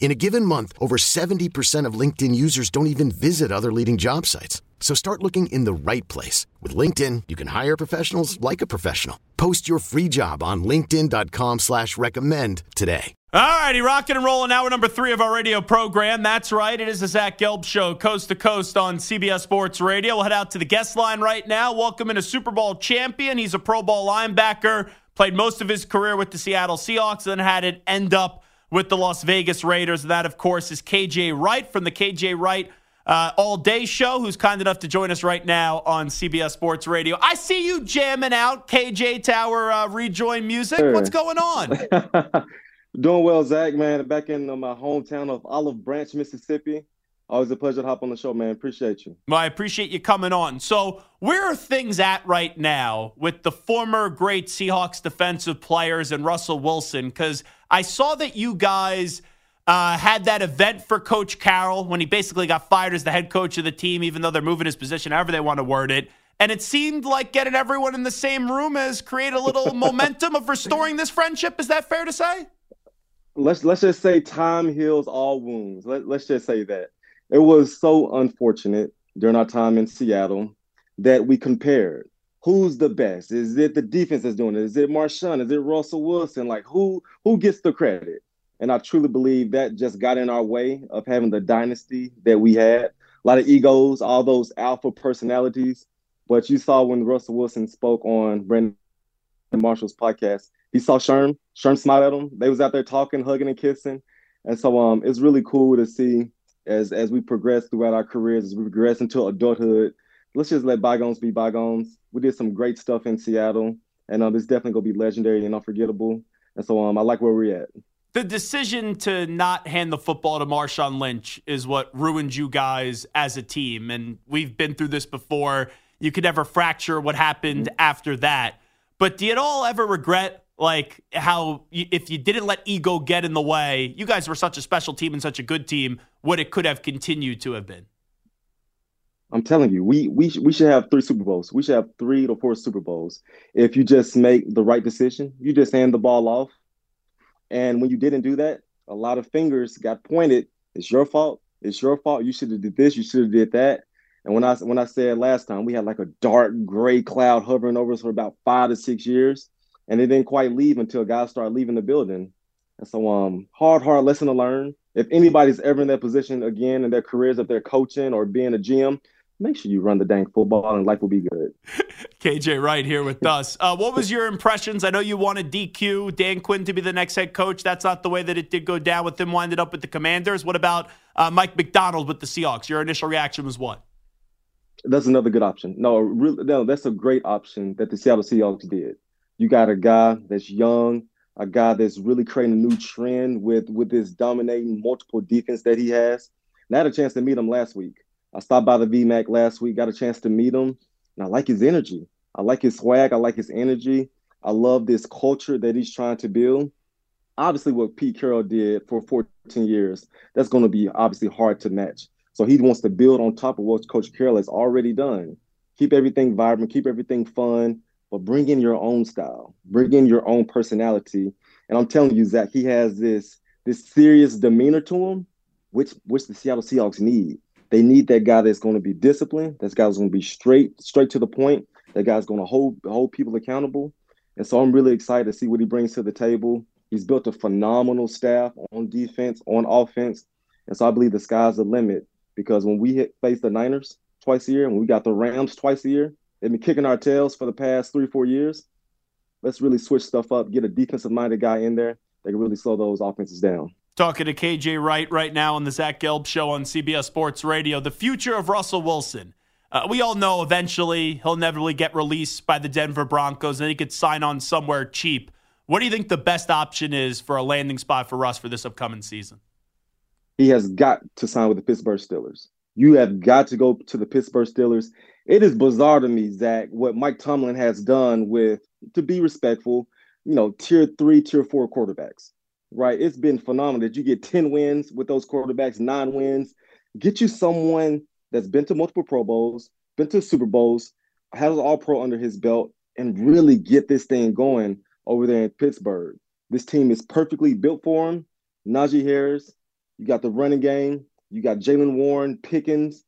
In a given month, over 70% of LinkedIn users don't even visit other leading job sites. So start looking in the right place. With LinkedIn, you can hire professionals like a professional. Post your free job on linkedin.com slash recommend today. All righty, rocking and rolling. Hour number three of our radio program. That's right. It is the Zach Gelb Show, coast to coast on CBS Sports Radio. We'll head out to the guest line right now. Welcome in a Super Bowl champion. He's a Pro Bowl linebacker, played most of his career with the Seattle Seahawks, and then had it end up with the Las Vegas Raiders. That, of course, is KJ Wright from the KJ Wright uh, All Day Show, who's kind enough to join us right now on CBS Sports Radio. I see you jamming out KJ Tower uh, rejoin music. Sure. What's going on? Doing well, Zach, man. Back in uh, my hometown of Olive Branch, Mississippi. Always a pleasure to hop on the show, man. Appreciate you. Well, I appreciate you coming on. So, where are things at right now with the former great Seahawks defensive players and Russell Wilson? Because I saw that you guys uh, had that event for Coach Carroll when he basically got fired as the head coach of the team, even though they're moving his position, however they want to word it. And it seemed like getting everyone in the same room has created a little momentum of restoring this friendship. Is that fair to say? Let's let's just say time heals all wounds. Let, let's just say that it was so unfortunate during our time in Seattle that we compared who's the best? Is it the defense that's doing it? Is it Marshawn? Is it Russell Wilson? Like who who gets the credit? And I truly believe that just got in our way of having the dynasty that we had. A lot of egos, all those alpha personalities. But you saw when Russell Wilson spoke on Brandon Marshall's podcast, he saw Sherm. Sherm smiled at him. They was out there talking, hugging, and kissing. And so um, it's really cool to see as as we progress throughout our careers, as we progress into adulthood. Let's just let bygones be bygones. We did some great stuff in Seattle, and um, it's definitely gonna be legendary and unforgettable. And so um, I like where we're at. The decision to not hand the football to Marshawn Lynch is what ruined you guys as a team, and we've been through this before. You could never fracture what happened mm-hmm. after that. But do you at all ever regret like how if you didn't let ego get in the way, you guys were such a special team and such a good team, what it could have continued to have been. I'm telling you, we we we should have three Super Bowls. We should have three to four Super Bowls if you just make the right decision. You just hand the ball off, and when you didn't do that, a lot of fingers got pointed. It's your fault. It's your fault. You should have did this. You should have did that. And when I when I said last time, we had like a dark gray cloud hovering over us for about five to six years and it didn't quite leave until guys started leaving the building. And so, um, hard, hard lesson to learn. If anybody's ever in that position again in their careers, if they're coaching or being a GM, make sure you run the dang football and life will be good. KJ Wright here with us. Uh, what was your impressions? I know you wanted DQ, Dan Quinn to be the next head coach. That's not the way that it did go down with him winded up with the Commanders. What about uh, Mike Macdonald with the Seahawks? Your initial reaction was what? That's another good option. No, really, no, that's a great option that the Seattle Seahawks did. You got a guy that's young, a guy that's really creating a new trend with with this dominating multiple defense that he has. And I had a chance to meet him last week. I stopped by the VMAC last week, got a chance to meet him, and I like his energy. I like his swag. I like his energy. I love this culture that he's trying to build. Obviously, what Pete Carroll did for 14 years, that's going to be obviously hard to match. So he wants to build on top of what Coach Carroll has already done. Keep everything vibrant, keep everything fun, but bring in your own style, bring in your own personality. And I'm telling you, Zach, he has this this serious demeanor to him, which which the Seattle Seahawks need. They need that guy that's going to be disciplined. That guy's going to be straight straight to the point. That guy's going to hold hold people accountable. And so I'm really excited to see what he brings to the table. He's built a phenomenal staff on defense, on offense. And so I believe the sky's the limit because when we hit face the Niners twice a year, and we got the Rams twice a year, They've been kicking our tails for the past three, four years. let's really switch stuff up, get a defensive minded guy in there that can really slow those offenses down. Talking to KJ Wright right now on the Zach Gelb Show on CBS Sports Radio. The future of Russell Wilson. Uh, we all know eventually he'll inevitably get released by the Denver Broncos and he could sign on somewhere cheap. What do you think the best option is for a landing spot for Russ for this upcoming season? He has got to sign with the Pittsburgh Steelers. You have got to go to the Pittsburgh Steelers. It is bizarre to me, Zach, what Mike Tomlin has done with, to be respectful, you know, tier three, tier four quarterbacks, right? It's been phenomenal that you get 10 wins with those quarterbacks, nine wins. Get you someone that's been to multiple Pro Bowls, been to Super Bowls, has an All Pro under his belt, and really get this thing going over there in Pittsburgh. This team is perfectly built for him. Najee Harris, you got the running game, you got Jaylen Warren, Pickens,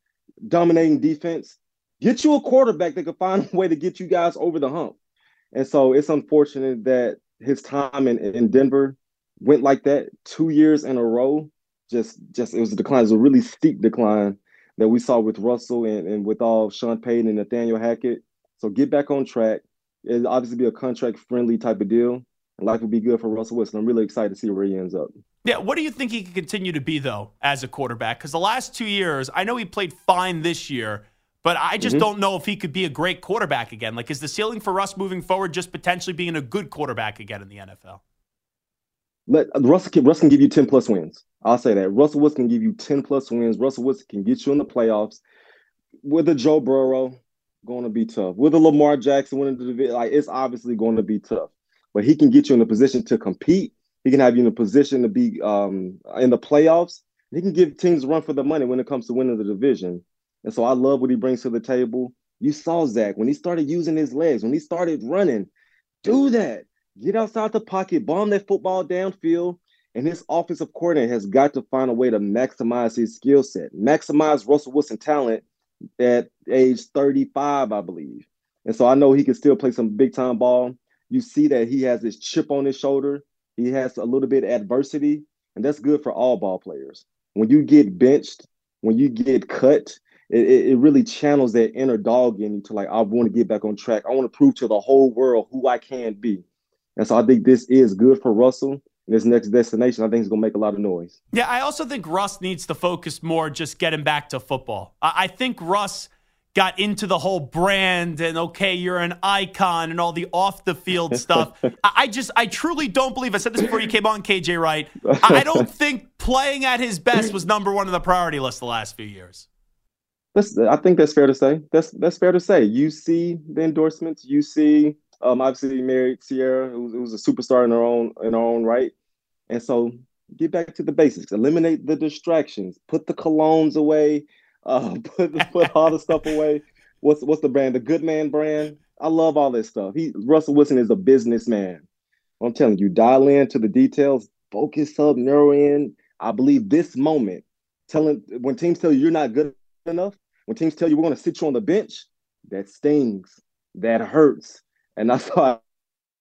dominating defense. Get you a quarterback that can find a way to get you guys over the hump. And so it's unfortunate that his time in, in Denver went like that two years in a row. Just, just it was a decline. It was a really steep decline that we saw with Russell and, and with all Sean Payton and Nathaniel Hackett. So get back on track. It'll obviously be a contract friendly type of deal. And life will be good for Russell Wilson. I'm really excited to see where he ends up. Yeah, what do you think he can continue to be though as a quarterback? Because the last two years, I know he played fine this year, but I just mm-hmm. don't know if he could be a great quarterback again. Like, is the ceiling for Russ moving forward just potentially being a good quarterback again in the NFL? Let Russ can, Russ can give you ten plus wins. I'll say that Russell Wilson can give you ten plus wins. Russell Wilson can get you in the playoffs. With a Joe Burrow, going to be tough. With a Lamar Jackson winning the division, like it's obviously going to be tough. But he can get you in a position to compete. He can have you in a position to be um, in the playoffs. He can give teams run for the money when it comes to winning the division. And so I love what he brings to the table. You saw Zach when he started using his legs, when he started running. Do that. Get outside the pocket, bomb that football downfield. And his offensive coordinator has got to find a way to maximize his skill set, maximize Russell Wilson talent at age 35, I believe. And so I know he can still play some big time ball. You see that he has this chip on his shoulder. He has a little bit of adversity, and that's good for all ball players. When you get benched, when you get cut, it, it really channels that inner dog in you to like, I want to get back on track. I want to prove to the whole world who I can be. And so I think this is good for Russell. This next destination, I think, is going to make a lot of noise. Yeah, I also think Russ needs to focus more just getting back to football. I, I think Russ got into the whole brand and okay, you're an icon and all the off the field stuff. I, I just, I truly don't believe. I said this before you came on, KJ Wright. I don't think playing at his best was number one on the priority list the last few years. That's, I think that's fair to say. That's that's fair to say. You see the endorsements. You see, um, obviously married Ciara, who, who was a superstar in her own in her own right. And so get back to the basics. Eliminate the distractions. Put the colognes away. Uh, put put all the stuff away. What's what's the brand? The Good Man brand. I love all this stuff. He Russell Wilson is a businessman. I'm telling you, dial in to the details. Focus up, narrow in. I believe this moment, telling when teams tell you you're not good enough, when teams tell you we're going to sit you on the bench, that stings, that hurts, and that's why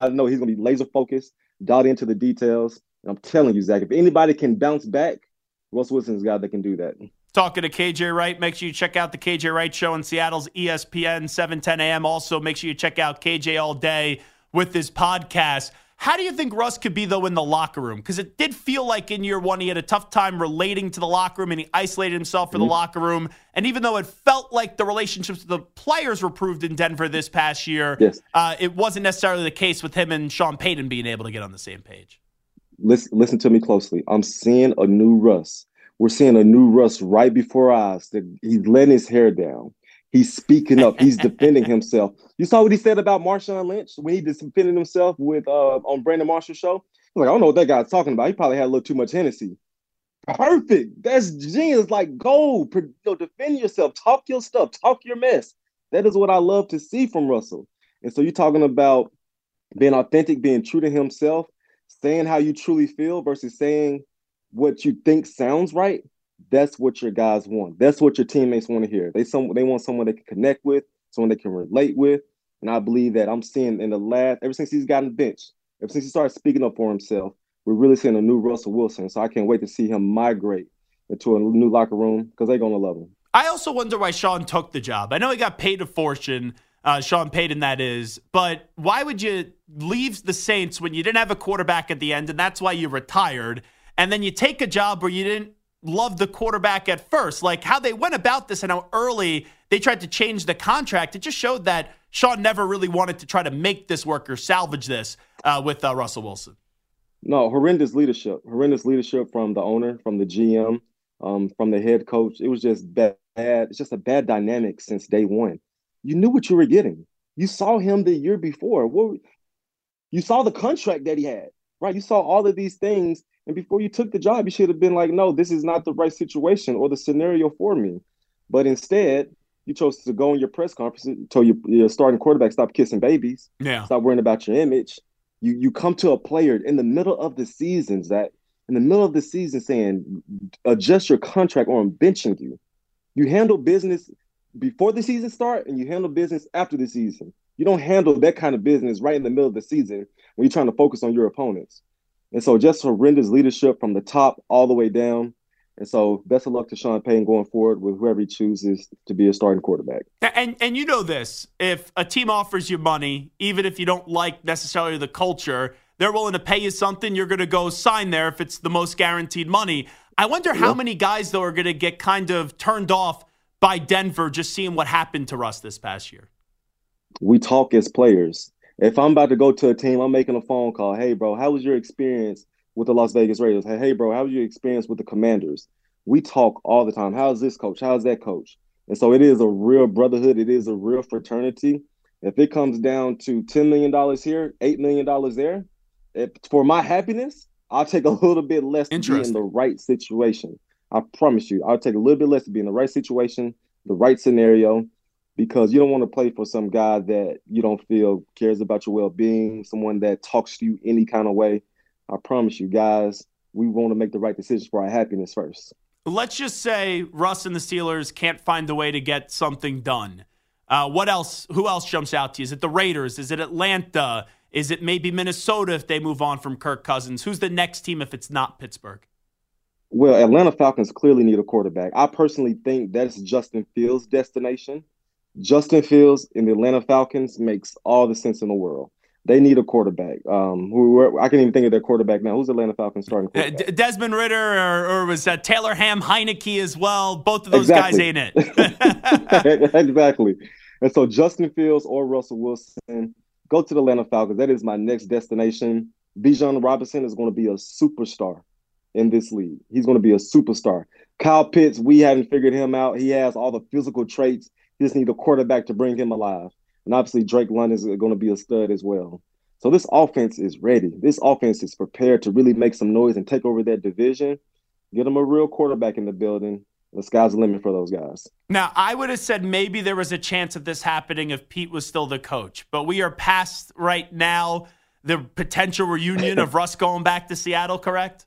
I know he's going to be laser focused, dialed into the details, and I'm telling you, Zach, if anybody can bounce back, Russ Wilson's guy that can do that. Talking to KJ Wright. Make sure you check out the KJ Wright Show in Seattle's ESPN 710 a.m. Also, make sure you check out KJ All Day with his podcast. How do you think Russ could be, though, in the locker room? Because it did feel like in year one he had a tough time relating to the locker room and he isolated himself for mm-hmm. the locker room. And even though it felt like the relationships with the players were proved in Denver this past year, yes. uh, it wasn't necessarily the case with him and Sean Payton being able to get on the same page listen, listen to me closely. I'm seeing a new Russ. We're seeing a new Russ right before us. That he's letting his hair down. He's speaking up. He's defending himself. You saw what he said about Marshawn Lynch when he defended himself with uh, on Brandon Marshall show. like, I don't know what that guy's talking about. He probably had a little too much Hennessy. Perfect. That's genius. Like, go, you know, defend yourself. Talk your stuff. Talk your mess. That is what I love to see from Russell. And so you're talking about being authentic, being true to himself saying how you truly feel versus saying what you think sounds right, that's what your guys want. That's what your teammates want to hear. They some they want someone they can connect with, someone they can relate with. And I believe that I'm seeing in the last ever since he's gotten benched, ever since he started speaking up for himself, we're really seeing a new Russell Wilson. So I can't wait to see him migrate into a new locker room because they're gonna love him. I also wonder why Sean took the job. I know he got paid a fortune. Uh, Sean Payton, that is. But why would you leave the Saints when you didn't have a quarterback at the end, and that's why you retired? And then you take a job where you didn't love the quarterback at first. Like how they went about this and how early they tried to change the contract. It just showed that Sean never really wanted to try to make this work or salvage this uh, with uh, Russell Wilson. No, horrendous leadership. Horrendous leadership from the owner, from the GM, um, from the head coach. It was just bad. It's just a bad dynamic since day one. You knew what you were getting. You saw him the year before. What, you saw the contract that he had, right? You saw all of these things, and before you took the job, you should have been like, "No, this is not the right situation or the scenario for me." But instead, you chose to go in your press conference and told your, your starting quarterback stop kissing babies, yeah, stop worrying about your image. You you come to a player in the middle of the season, Zach, in the middle of the season, saying adjust your contract or I'm benching you. You handle business before the season start and you handle business after the season. You don't handle that kind of business right in the middle of the season when you're trying to focus on your opponents. And so just horrendous leadership from the top all the way down. And so best of luck to Sean Payton going forward with whoever he chooses to be a starting quarterback. And and you know this, if a team offers you money, even if you don't like necessarily the culture, they're willing to pay you something, you're going to go sign there if it's the most guaranteed money. I wonder how many guys though are going to get kind of turned off by Denver just seeing what happened to Russ this past year? We talk as players. If I'm about to go to a team, I'm making a phone call. Hey, bro, how was your experience with the Las Vegas Raiders? Hey, hey, bro, how was your experience with the Commanders? We talk all the time. How's this coach? How's that coach? And so it is a real brotherhood. It is a real fraternity. If it comes down to $10 million here, $8 million there, if, for my happiness, I'll take a little bit less to be in the right situation. I promise you, I'll take a little bit less to be in the right situation, the right scenario, because you don't want to play for some guy that you don't feel cares about your well being, someone that talks to you any kind of way. I promise you, guys, we want to make the right decisions for our happiness first. Let's just say Russ and the Steelers can't find a way to get something done. Uh, what else? Who else jumps out to you? Is it the Raiders? Is it Atlanta? Is it maybe Minnesota if they move on from Kirk Cousins? Who's the next team if it's not Pittsburgh? Well, Atlanta Falcons clearly need a quarterback. I personally think that's Justin Fields' destination. Justin Fields in the Atlanta Falcons makes all the sense in the world. They need a quarterback. Um, who I can't even think of their quarterback now. Who's the Atlanta Falcons starting uh? Desmond Ridder, or, or was that Taylor Ham Heinicke as well? Both of those exactly. guys ain't it. exactly. And so Justin Fields or Russell Wilson go to the Atlanta Falcons. That is my next destination. Bijan Robinson is going to be a superstar in this league. He's going to be a superstar. Kyle Pitts, we haven't figured him out. He has all the physical traits. He just needs a quarterback to bring him alive. And obviously, Drake London is going to be a stud as well. So this offense is ready. This offense is prepared to really make some noise and take over that division. Get them a real quarterback in the building. The sky's the limit for those guys. Now, I would have said maybe there was a chance of this happening if Pete was still the coach, but we are past right now the potential reunion of Russ going back to Seattle, correct?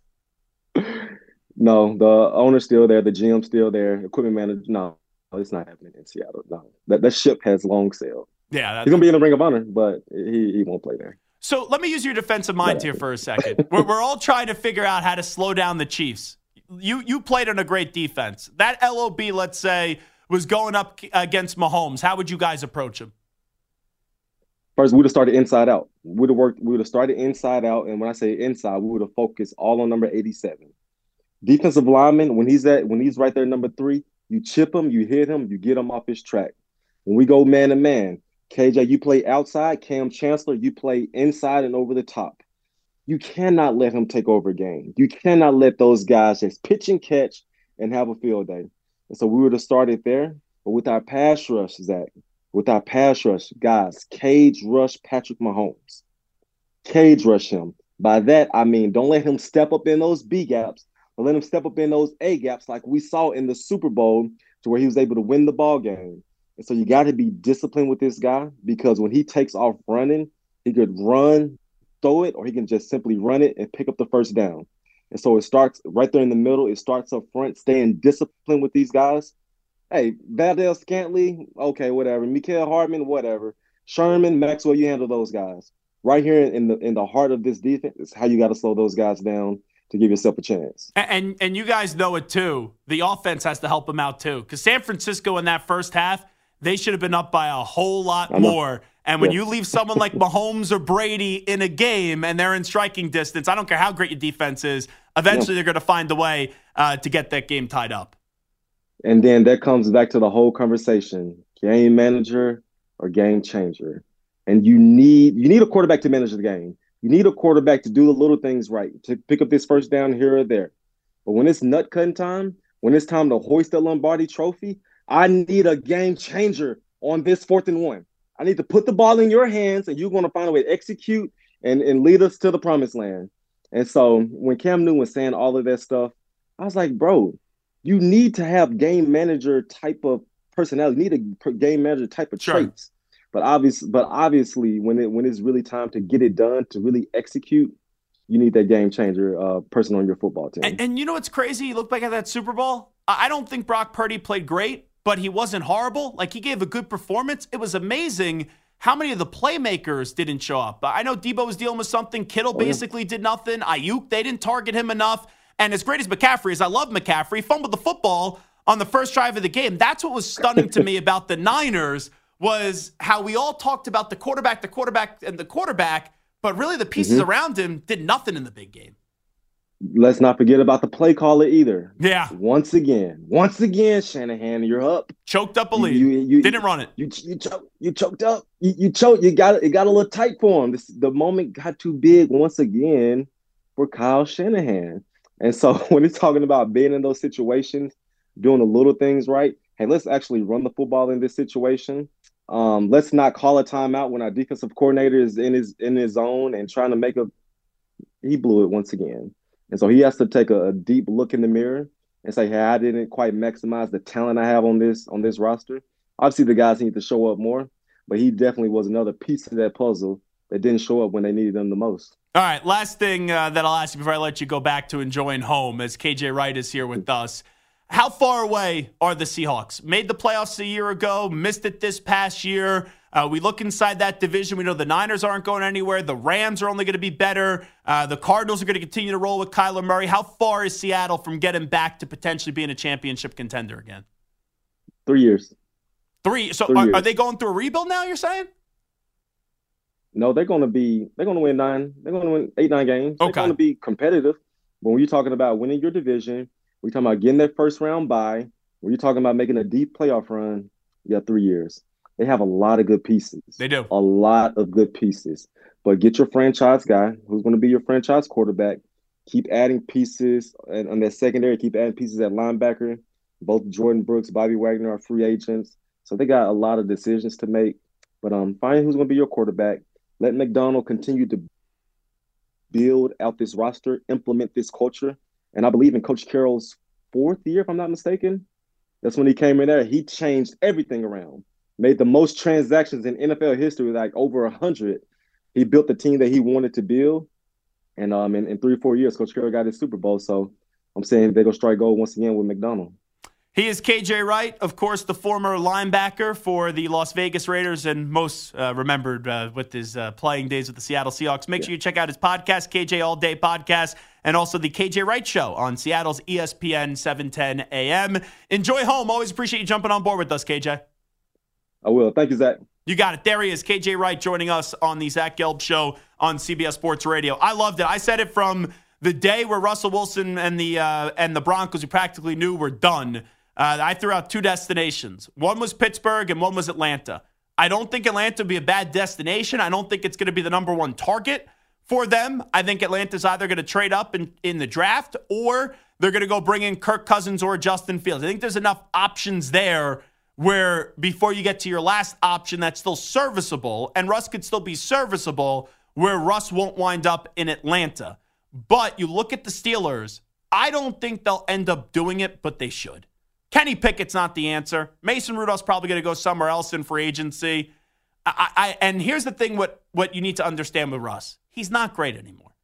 No, the owner's still there, the GM's still there, equipment manager. No, Oh, it's not happening in Seattle. No, that that ship has long sailed. Yeah, he's gonna be in the Ring of Honor, but he he won't play there. So let me use your defensive mind here for a second. we're, we're all trying to figure out how to slow down the Chiefs. You you played on a great defense. That LOB, let's say, was going up against Mahomes. How would you guys approach him? First, we would have started inside out. We would have worked. We would have started inside out, and when I say inside, we would have focused all on number eighty-seven. Defensive lineman, when he's at when he's right there, number three, you chip him, you hit him, you get him off his track. When we go man to man, KJ, you play outside. Kam Chancellor, you play inside and over the top. You cannot let him take over a game. You cannot let those guys just pitch and catch and have a field day. And so we would have started there. But with our pass rush, Zach, with our pass rush, guys, cage rush Patrick Mahomes. Cage rush him. By that, I mean don't let him step up in those B gaps let him step up in those A gaps like we saw in the Super Bowl to where he was able to win the ball game. And so you got to be disciplined with this guy because when he takes off running, he could run, throw it, or he can just simply run it and pick up the first down. And so it starts right there in the middle. It starts up front, staying disciplined with these guys. Hey, Valdes-Scantling, okay, whatever. Mecole Hardman, whatever. Sherman, Maxwell, you handle those guys. Right here in the in the heart of this defense is how you got to slow those guys down to give yourself a chance. And and you guys know it too. The offense has to help them out too, because San Francisco in that first half they should have been up by a whole lot more. And when yeah. you leave someone like Mahomes or Brady in a game and they're in striking distance, I don't care how great your defense is, eventually yeah. they're going to find a way uh, to get that game tied up. And then that comes back to the whole conversation game manager or game changer. And you need you need a quarterback to manage the game. You need a quarterback to do the little things right, to pick up this first down here or there. But when it's nut cutting time, when it's time to hoist the Lombardi trophy, I need a game changer on this fourth and one. I need to put the ball in your hands and you're going to find a way to execute and, and lead us to the promised land. And so when Cam Newton was saying all of that stuff, I was like, bro, you need to have game manager type of personality. You need a game manager type of sure. traits. But obviously, but obviously, when it when it's really time to get it done, to really execute, you need that game changer uh, person on your football team. And, and you know what's crazy? You look back at that Super Bowl. I don't think Brock Purdy played great, but he wasn't horrible. Like he gave a good performance. It was amazing how many of the playmakers didn't show up. I know Deebo was dealing with something. Kittle oh, basically yeah. did nothing. Aiyuk, they didn't target him enough. And as great as McCaffrey is, I love McCaffrey, fumbled the football on the first drive of the game. That's what was stunning to me about the Niners was how we all talked about the quarterback, the quarterback, and the quarterback, but really the pieces mm-hmm. around him did nothing in the big game let's not forget about the play caller either. Yeah. Once again, once again, Shanahan, you're up. Choked up a lead. You, you, you didn't run it. You you choked. You choked up. You, you choked. You got it. Got a little tight for him. This, the moment got too big once again for Kyle Shanahan. And so when he's talking about being in those situations, doing the little things right. Hey, let's actually run the football in this situation. Um, let's not call a timeout when our defensive coordinator is in his in his zone and trying to make a. He blew it once again. And so he has to take a, a, deep look in the mirror and say, "Hey, I didn't quite maximize the talent I have on this on this roster." Obviously, the guys need to show up more, but he definitely was another piece of that puzzle that didn't show up when they needed them the most. All right, last thing uh, that I'll ask you before I let you go back to enjoying home, as KJ Wright is here with us. How far away are the Seahawks? Made the playoffs a year ago, missed it this past year. Uh, we look inside that division. We know the Niners aren't going anywhere. The Rams are only going to be better. Uh, the Cardinals are going to continue to roll with Kyler Murray. How far is Seattle from getting back to potentially being a championship contender again? Three years. Three. So Three are, are, they going through a rebuild now? You're saying? No, they're going to be. They're going to win nine. They're going to win eight, nine games. Okay. They're going to be competitive. But when you're talking about winning your division, we're talking about getting that first round bye. When you're talking about making a deep playoff run, you got three years. They have a lot of good pieces. They do. A lot of good pieces. But get your franchise guy who's going to be your franchise quarterback. Keep adding pieces and on that secondary, keep adding pieces at linebacker. Both Jordyn Brooks, Bobby Wagner are free agents. So they got a lot of decisions to make. But um, find who's going to be your quarterback. Let Macdonald continue to build out this roster, implement this culture. And I believe in Coach Carroll's fourth year, if I'm not mistaken. That's when he came in there. He changed everything around made the most transactions in NFL history, like over a hundred. He built the team that he wanted to build, and um, in, in three or four years, Coach Carroll got his Super Bowl. So I'm saying they're gonna strike gold once again with Macdonald. He is KJ Wright, of course, the former linebacker for the Las Vegas Raiders and most uh, remembered uh, with his uh, playing days with the Seattle Seahawks. Make yeah. sure you check out his podcast, KJ All Day Podcast, and also the KJ Wright Show on Seattle's ESPN 710 AM. Enjoy home. Always appreciate you jumping on board with us, KJ. I will. Thank you, Zach. You got it. There he is, KJ Wright, joining us on the Zach Gelb Show on CBS Sports Radio. I loved it. I said it from the day where Russell Wilson and the uh, and the Broncos, we practically knew were done. Uh, I threw out two destinations. One was Pittsburgh, and one was Atlanta. I don't think Atlanta would be a bad destination. I don't think it's going to be the number one target for them. I think Atlanta's either going to trade up in, in the draft or they're going to go bring in Kirk Cousins or Justin Fields. I think there's enough options there where before you get to your last option that's still serviceable, and Russ could still be serviceable, where Russ won't wind up in Atlanta. But you look at the Steelers, I don't think they'll end up doing it, but they should. Kenny Pickett's not the answer. Mason Rudolph's probably going to go somewhere else in free agency. I, I, and here's the thing: what what you need to understand with Russ, he's not great anymore.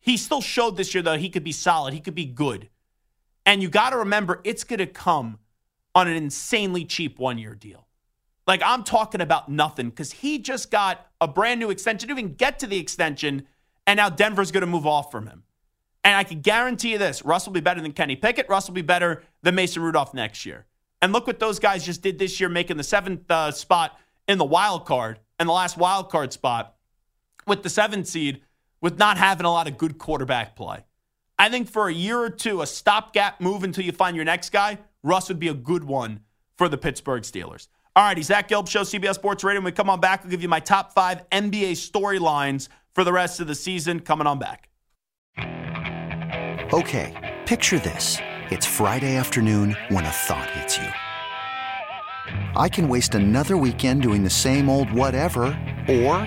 He still showed this year though, he could be solid. He could be good, and you got to remember it's going to come on an insanely cheap one year deal. Like I'm talking about nothing because he just got a brand new extension, didn't even get to the extension, and now Denver's going to move off from him. And I can guarantee you this Russ will be better than Kenny Pickett. Russ will be better than Mason Rudolph next year. And look what those guys just did this year, making the seventh uh, spot in the wild card and the last wild card spot with the seventh seed with not having a lot of good quarterback play. I think for a year or two, a stopgap move until you find your next guy, Russ would be a good one for the Pittsburgh Steelers. All righty, Zach Gelb Show, CBS Sports Radio. When we come on back, we'll give you my top five NBA storylines for the rest of the season coming on back. Okay, picture this. It's Friday afternoon when a thought hits you. I can waste another weekend doing the same old whatever, or